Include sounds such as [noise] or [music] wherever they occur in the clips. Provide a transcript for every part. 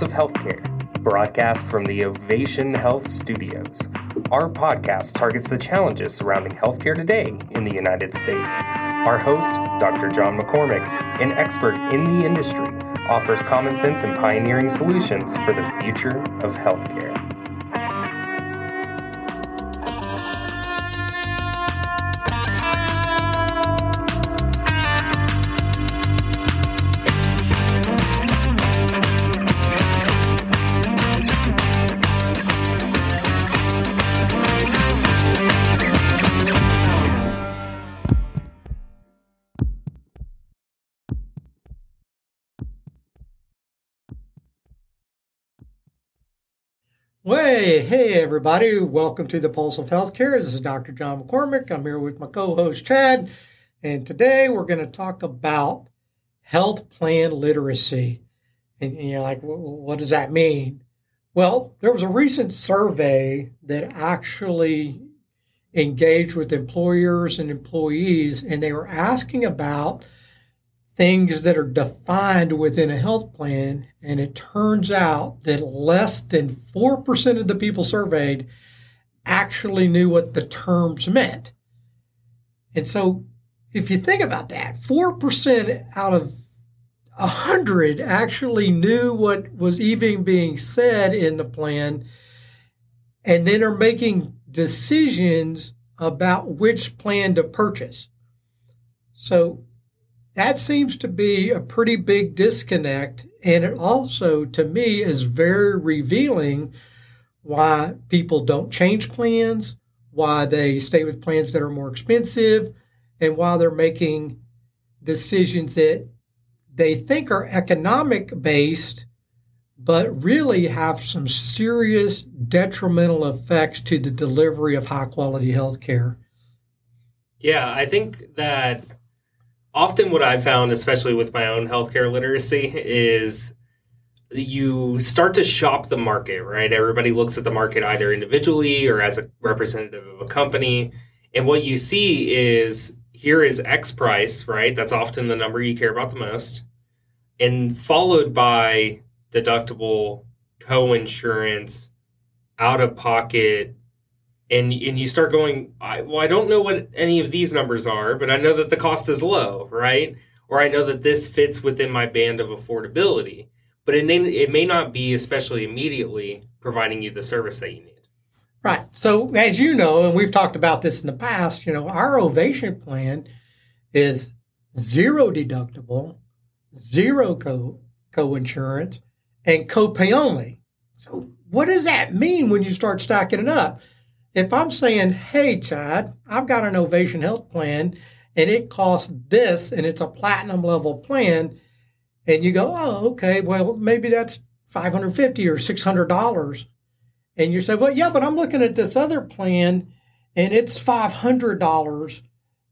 Of Healthcare, broadcast from the Ovation Health Studios. Our podcast targets the challenges surrounding healthcare today in the United States. Our host, Dr. John McCormick, an expert in the industry, offers common sense and pioneering solutions for the future of healthcare. Hey, hey, everybody. Welcome to the Pulse of Healthcare. This is Dr. John McCormick. I'm here with my co host, Chad. And today we're going to talk about health plan literacy. And, and you're like, what does that mean? Well, there was a recent survey that actually engaged with employers and employees, and they were asking about things that are defined within a health plan. And it turns out that less than 4% of the people surveyed actually knew what the terms meant. And so if you think about that, 4% out of 100 actually knew what was even being said in the plan and then are making decisions about which plan to purchase. So that seems to be a pretty big disconnect. And it also, to me, is very revealing why people don't change plans, why they stay with plans that are more expensive, and why they're making decisions that they think are economic based, but really have some serious detrimental effects to the delivery of high quality health care. Yeah, I think that often what I've found, especially with my own healthcare literacy, is you start to shop the market, right? Everybody looks at the market either individually or as a representative of a company. And what you see is here is X price, right? That's often the number you care about the most. And followed by deductible, co insurance, out of pocket, and and you start going I, well i don't know what any of these numbers are but i know that the cost is low right? Or i know that this fits within my band of affordability but it may, it may not be especially immediately providing you the service that you need. Right. So as you know and we've talked about this in the past you know our ovation plan is zero deductible zero co co-insurance and co-pay only. So what does that mean when you start stacking it up if I'm saying, hey, Chad, I've got an Ovation Health plan and it costs this and it's a platinum level plan, and you go, oh, okay, well, maybe that's 550 or $600. And you say, well, yeah, but I'm looking at this other plan and it's $500,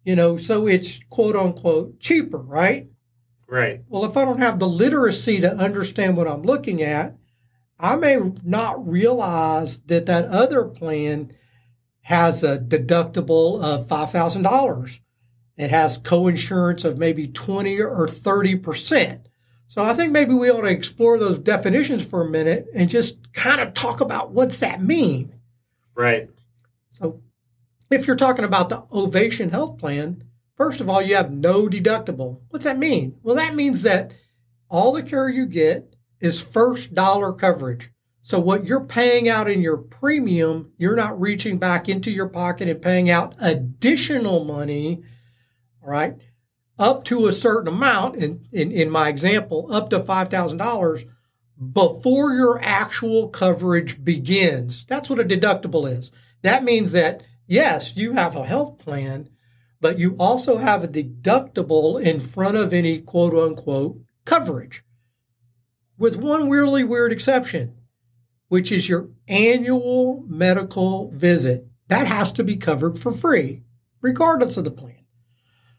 you know, so it's quote unquote cheaper, right? Right. Well, if I don't have the literacy to understand what I'm looking at, I may not realize that that other plan has a deductible of $5,000. It has co-insurance of maybe 20 or 30%. So I think maybe we ought to explore those definitions for a minute and just kind of talk about what's that mean. Right. So if you're talking about the Ovation Health Plan, first of all, you have no deductible. What's that mean? Well, that means that all the care you get is first dollar coverage. So what you're paying out in your premium, you're not reaching back into your pocket and paying out additional money, all right, up to a certain amount, in, in, in my example, up to $5,000 before your actual coverage begins. That's what a deductible is. That means that, yes, you have a health plan, but you also have a deductible in front of any quote unquote coverage. With one really weird exception which is your annual medical visit. That has to be covered for free, regardless of the plan.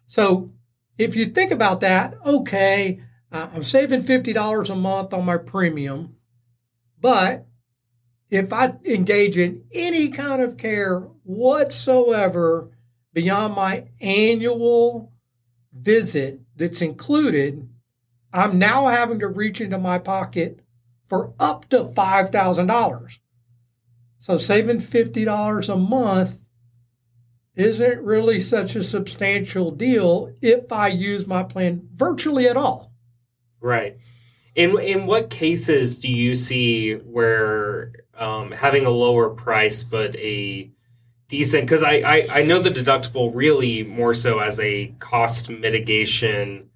So if you think about that, okay, uh, I'm saving $50 a month on my premium, but if I engage in any kind of care whatsoever beyond my annual visit that's included, I'm now having to reach into my pocket for up to $5,000. So saving $50 a month isn't really such a substantial deal if I use my plan virtually at all. Right. In in what cases do you see where um, having a lower price but a decent? Because I, I I know the deductible really more so as a cost mitigation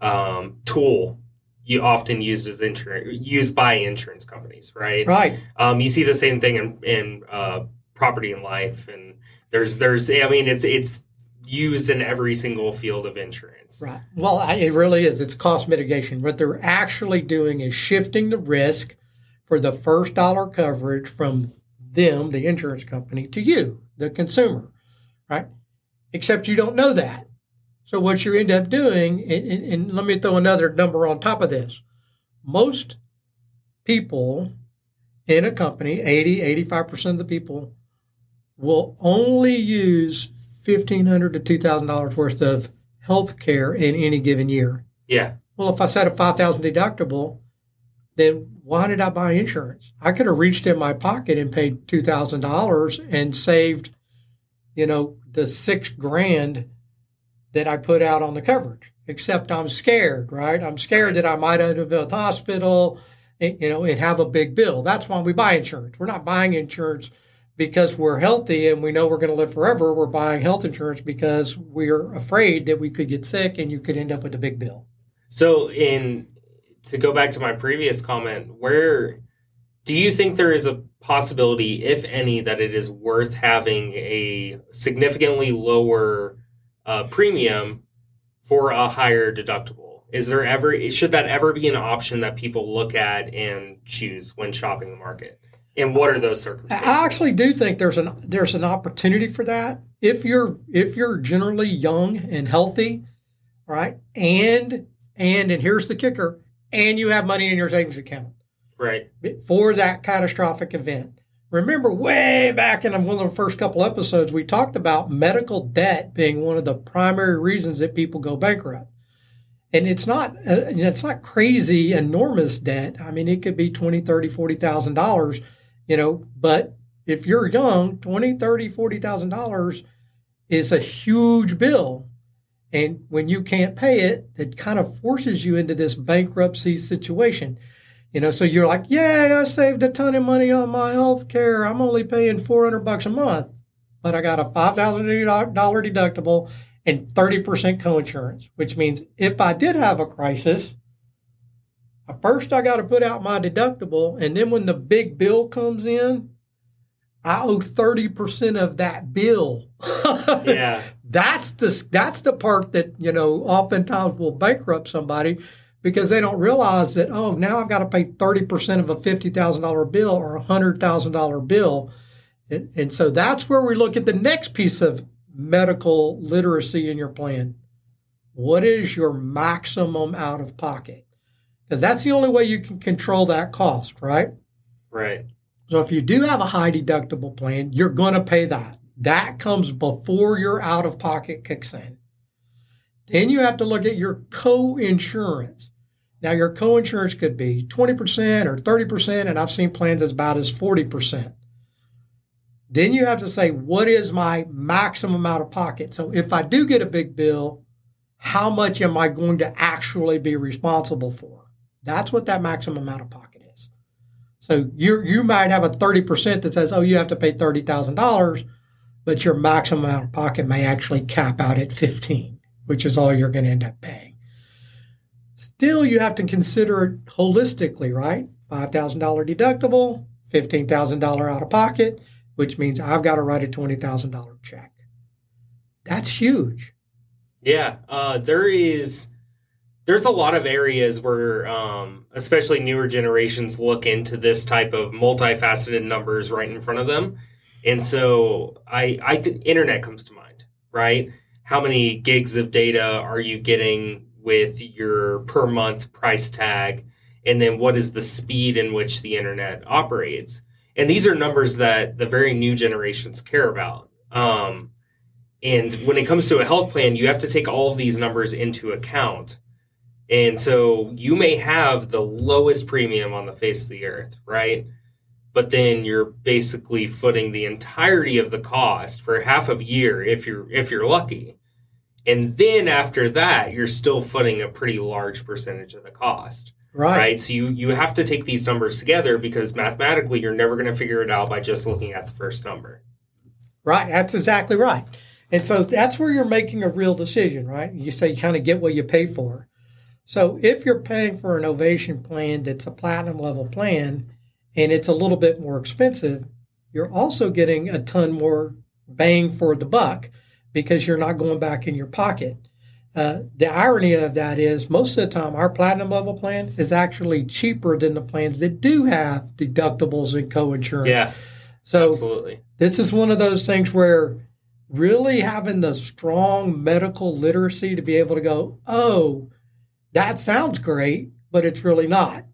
um, tool. You often used as insurance used by insurance companies, right? Right. Um, you see the same thing in in uh, property and life, and there's there's I mean it's it's used in every single field of insurance. Right. Well, it really is. It's cost mitigation. What they're actually doing is shifting the risk for the first dollar coverage from them, the insurance company, to you, the consumer, right? Except you don't know that. So what you end up doing, and, and, and let me throw another number on top of this. Most people in a company, 80, 85% of the people will only use 1,500 to $2,000 worth of health care in any given year. Yeah. Well, if I set a 5000 deductible, then why did I buy insurance? I could have reached in my pocket and paid $2,000 and saved, you know, the six grand that I put out on the coverage. Except I'm scared, right? I'm scared that I might end up in the hospital, eh, you know, and have a big bill. That's why we buy insurance. We're not buying insurance because we're healthy and we know we're going to live forever, we're buying health insurance because we're afraid that we could get sick and you could end up with a big bill. So, in to go back to my previous comment, where do you think there is a possibility, if any, that it is worth having a significantly lower uh, premium for a higher deductible? Is there ever should that ever be an option that people look at and choose when shopping the market? And what are those circumstances? I actually do think there's an there's an opportunity for that. If you're if you're generally young and healthy, right? And and and here's the kicker, and you have money in your savings account. Right. For that catastrophic event. Remember way back in one of the first couple episodes we talked about medical debt being one of the primary reasons that people go bankrupt. And it's not uh, it's not crazy enormous debt. I mean it could be 20, 30, 40,000 dollars you know, but if you're young, 20, 30, 40,000 dollars is a huge bill. And when you can't pay it, it kind of forces you into this bankruptcy situation. You know, so you're like, yay, I saved a ton of money on my health care. I'm only paying 400 bucks a month, but I got a $5,000 deductible and 30% coinsurance, which means if I did have a crisis, uh, First, I got to put out my deductible, and then when the big bill comes in, I owe thirty percent of that bill. [laughs] yeah, that's the that's the part that you know oftentimes will bankrupt somebody because they don't realize that oh now I've got to pay thirty percent of a fifty thousand dollar bill or a hundred thousand dollar bill, and, and so that's where we look at the next piece of medical literacy in your plan. What is your maximum out of pocket? because that's the only way you can control that cost, right? Right. So if you do have a high deductible plan, you're going to pay that. That comes before your out of pocket kicks in. Then you have to look at your co-insurance. Now your co-insurance could be 20% or 30%, and I've seen plans as about as 40%. Then you have to say, what is my maximum out of pocket? So if I do get a big bill, how much am I going to actually be responsible for? That's what that maximum out of pocket is. So you you might have a 30% that says, oh, you have to pay $30,000, but your maximum out of pocket may actually cap out at 15, which is all you're going to end up paying. Still, you have to consider it holistically, right? $5,000 deductible, $15,000 out of pocket, which means I've got to write a $20,000 check. That's huge. Yeah, uh, there is there's a lot of areas where, um, especially newer generations, look into this type of multifaceted numbers right in front of them, and so I, I internet comes to mind, right? How many gigs of data are you getting with your per month price tag, and then what is the speed in which the internet operates? And these are numbers that the very new generations care about. Um, and when it comes to a health plan, you have to take all of these numbers into account And so you may have the lowest premium on the face of the earth, right? But then you're basically footing the entirety of the cost for half of a year if you're if you're lucky. And then after that, you're still footing a pretty large percentage of the cost. Right. Right. So you, you have to take these numbers together because mathematically you're never going to figure it out by just looking at the first number. Right. That's exactly right. And so that's where you're making a real decision, right? You say you kind of get what you pay for. So if you're paying for an ovation plan that's a platinum level plan and it's a little bit more expensive, you're also getting a ton more bang for the buck because you're not going back in your pocket. Uh, the irony of that is most of the time our platinum level plan is actually cheaper than the plans that do have deductibles and co-insurance. Yeah, so absolutely. this is one of those things where really having the strong medical literacy to be able to go, oh, that sounds great, but it's really not.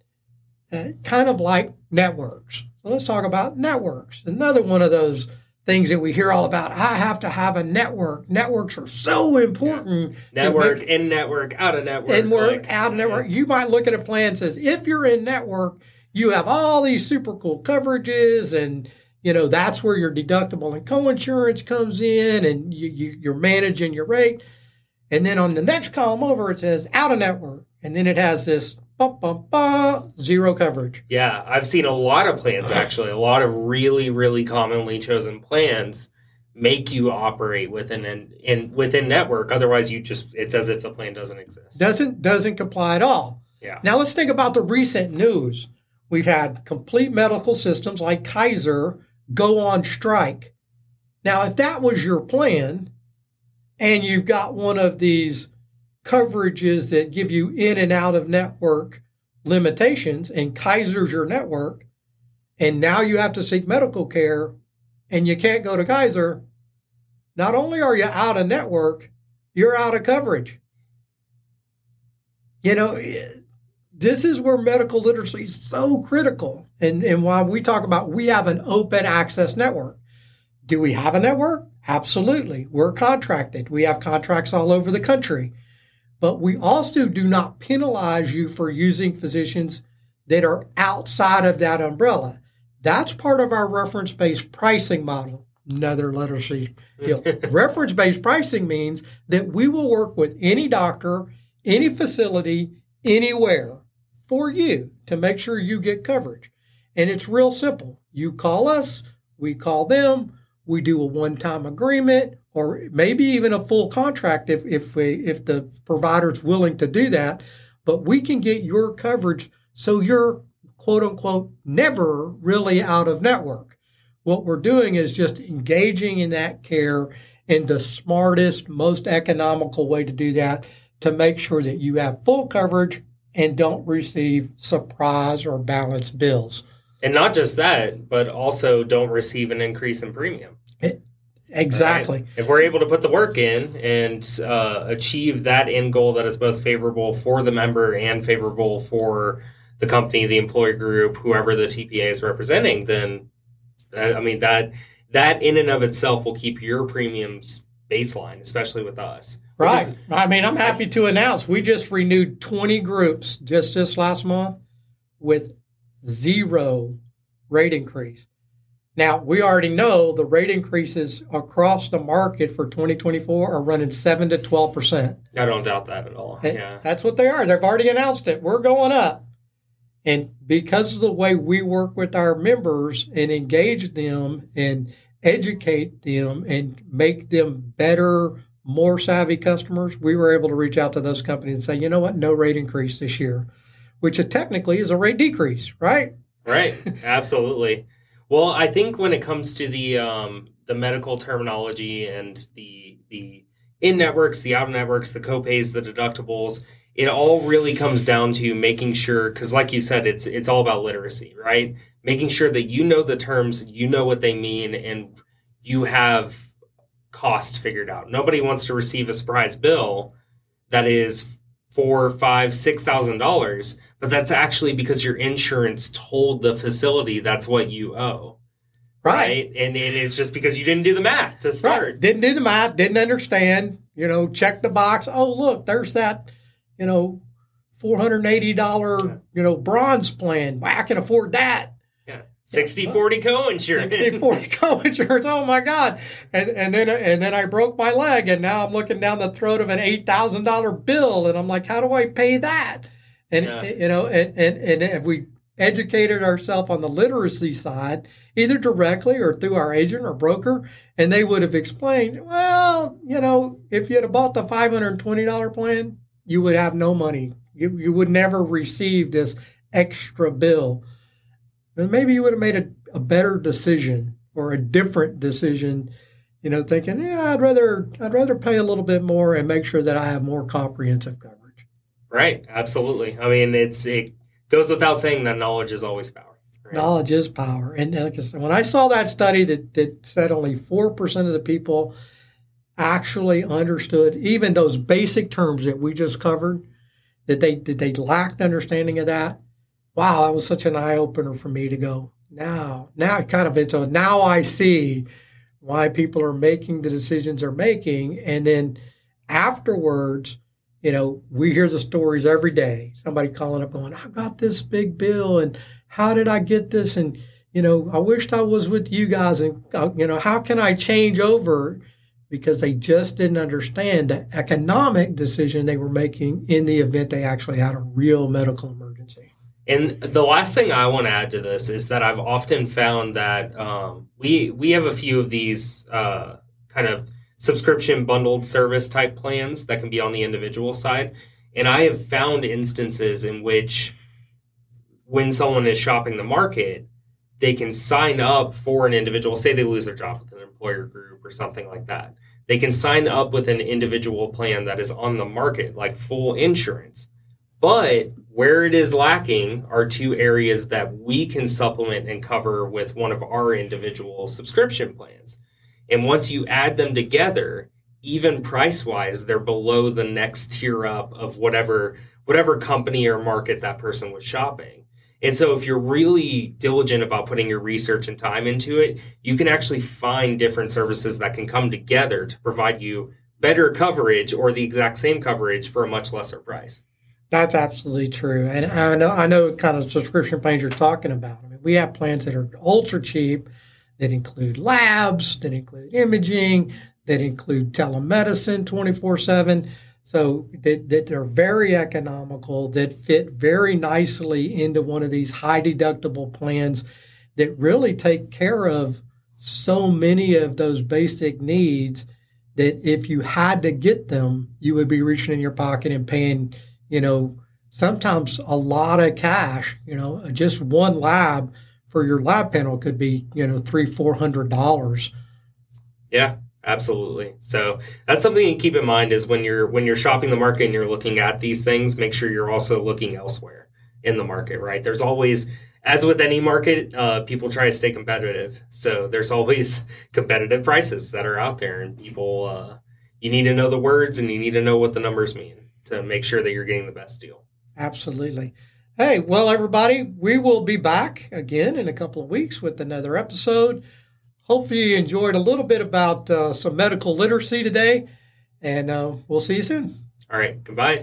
Uh, kind of like networks. So let's talk about networks. Another one of those things that we hear all about. I have to have a network. Networks are so important. Network, make, in network, out of network. In work, like, out of network. You might look at a plan that says if you're in network, you have all these super cool coverages and you know that's where your deductible and co-insurance comes in and you, you, you're managing your rate and then on the next column over it says out of network and then it has this bum, bum, bum, zero coverage. Yeah, I've seen a lot of plans [sighs] actually. A lot of really, really commonly chosen plans make you operate within an in within network. Otherwise, you just it's as if the plan doesn't exist. Doesn't doesn't comply at all. Yeah. Now let's think about the recent news. We've had complete medical systems like Kaiser go on strike. Now, if that was your plan, and you've got one of these coverages that give you in and out of network limitations, and Kaiser's your network, and now you have to seek medical care and you can't go to Kaiser, not only are you out of network, you're out of coverage. You know, this is where medical literacy is so critical. And, and why we talk about we have an open access network. Do we have a network? Absolutely. We're contracted. We have contracts all over the country. But we also do not penalize you for using physicians that are outside of that umbrella. That's part of our reference based pricing model. Another letter know, [laughs] reference based pricing means that we will work with any doctor, any facility, anywhere for you to make sure you get coverage. And it's real simple. You call us, we call them, we do a one-time agreement or maybe even a full contract if if we, if the provider's willing to do that. But we can get your coverage so you're quote unquote never really out of network. What we're doing is just engaging in that care in the smartest, most economical way to do that to make sure that you have full coverage and don't receive surprise or balance bills. And not just that, but also don't receive an increase in premium. It, exactly. Right? If we're able to put the work in and uh, achieve that end goal that is both favorable for the member and favorable for the company, the employer group, whoever the TPA is representing, then I mean that that in and of itself will keep your premiums baseline, especially with us. Right. Is, I mean, I'm happy to announce we just renewed 20 groups just this last month with zero rate increase. Now, we already know the rate increases across the market for 2024 are running 7 to 12%. I don't doubt that at all. Yeah. That's what they are. They've already announced it. We're going up. And because of the way we work with our members and engage them and educate them and make them better, more savvy customers, we were able to reach out to those companies and say, you know what, no rate increase this year which technically is a rate decrease, right? Right. [laughs] Absolutely. well, I think when it comes to the um, the medical terminology and the the in networks, the out networks, the copays, the deductibles, it all really comes down to making sure because like you said it's it's all about literacy right making sure that you know the terms you know what they mean and you have cost figured out nobody wants to receive a surprise bill that is four, five, six thousand dollars, but that's actually because your insurance told the facility that's what you owe. Right. right? And, and it's just because you didn't do the math to start. Right. Didn't do the math, didn't understand, you know, check the box. Oh, look, there's that, you know, $480, you know, bronze plan. I can afford that. Yeah. 60 40 co-insurance. 60 40 [laughs] co-insurance. Oh my God. And and then and then I broke my leg and now I'm looking down the throat of an eight thousand dollar bill and I'm like, how do I pay that? And Yeah. you know, and, and and if we educated ourselves on the literacy side, either directly or through our agent or broker, and they would have explained, well, you know, if you had bought the five hundred and twenty dollar plan, you would have no money. You you would never receive this extra bill. Then maybe you would have made a, a better decision or a different decision, you know, thinking, yeah, I'd rather I'd rather pay a little bit more and make sure that I have more comprehensive coverage. Right. Absolutely. I mean, it's it goes without saying that knowledge is always power. Right? Knowledge is power. And like I said, when I saw that study that, that said only 4% of the people actually understood even those basic terms that we just covered, that they that they lacked understanding of that. Wow, that was such an eye opener for me to go, now, now kind of it's a now I see why people are making the decisions they're making. And then afterwards, you know, we hear the stories every day. Somebody calling up going, I got this big bill and how did I get this? And, you know, I wished I was with you guys and, uh, you know, how can I change over? Because they just didn't understand the economic decision they were making in the event they actually had a real medical emergency. And the last thing I want to add to this is that I've often found that um, we we have a few of these uh, kind of subscription bundled service type plans that can be on the individual side, and I have found instances in which when someone is shopping the market, they can sign up for an individual. Say they lose their job with an employer group or something like that. They can sign up with an individual plan that is on the market, like full insurance. But where it is lacking are two areas that we can supplement and cover with one of our individual subscription plans. And once you add them together, even price wise, they're below the next tier up of whatever whatever company or market that person was shopping. And so if you're really diligent about putting your research and time into it, you can actually find different services that can come together to provide you better coverage or the exact same coverage for a much lesser price. That's absolutely true. And I know I know kind of subscription plans you're talking about. I mean, we have plans that are ultra cheap that include labs, that include imaging, that include telemedicine 24/7. So that, that they're very economical, that fit very nicely into one of these high deductible plans that really take care of so many of those basic needs that if you had to get them, you would be reaching in your pocket and paying you know, sometimes a lot of cash, you know, just one lab for your lab panel could be, you know, three, four hundred dollars. Yeah, absolutely. So that's something to keep in mind is when you're when you're shopping the market and you're looking at these things, make sure you're also looking elsewhere in the market, right? There's always as with any market, uh, people try to stay competitive. So there's always [laughs] competitive prices that are out there, and people, uh, you need to know the words and you need to know what the numbers mean to make sure that you're getting the best deal. Absolutely. Hey, well, everybody, we will be back again in a couple of weeks with another episode. Hopefully, you enjoyed a little bit about uh, some medical literacy today, and uh, we'll see you soon. All right, goodbye.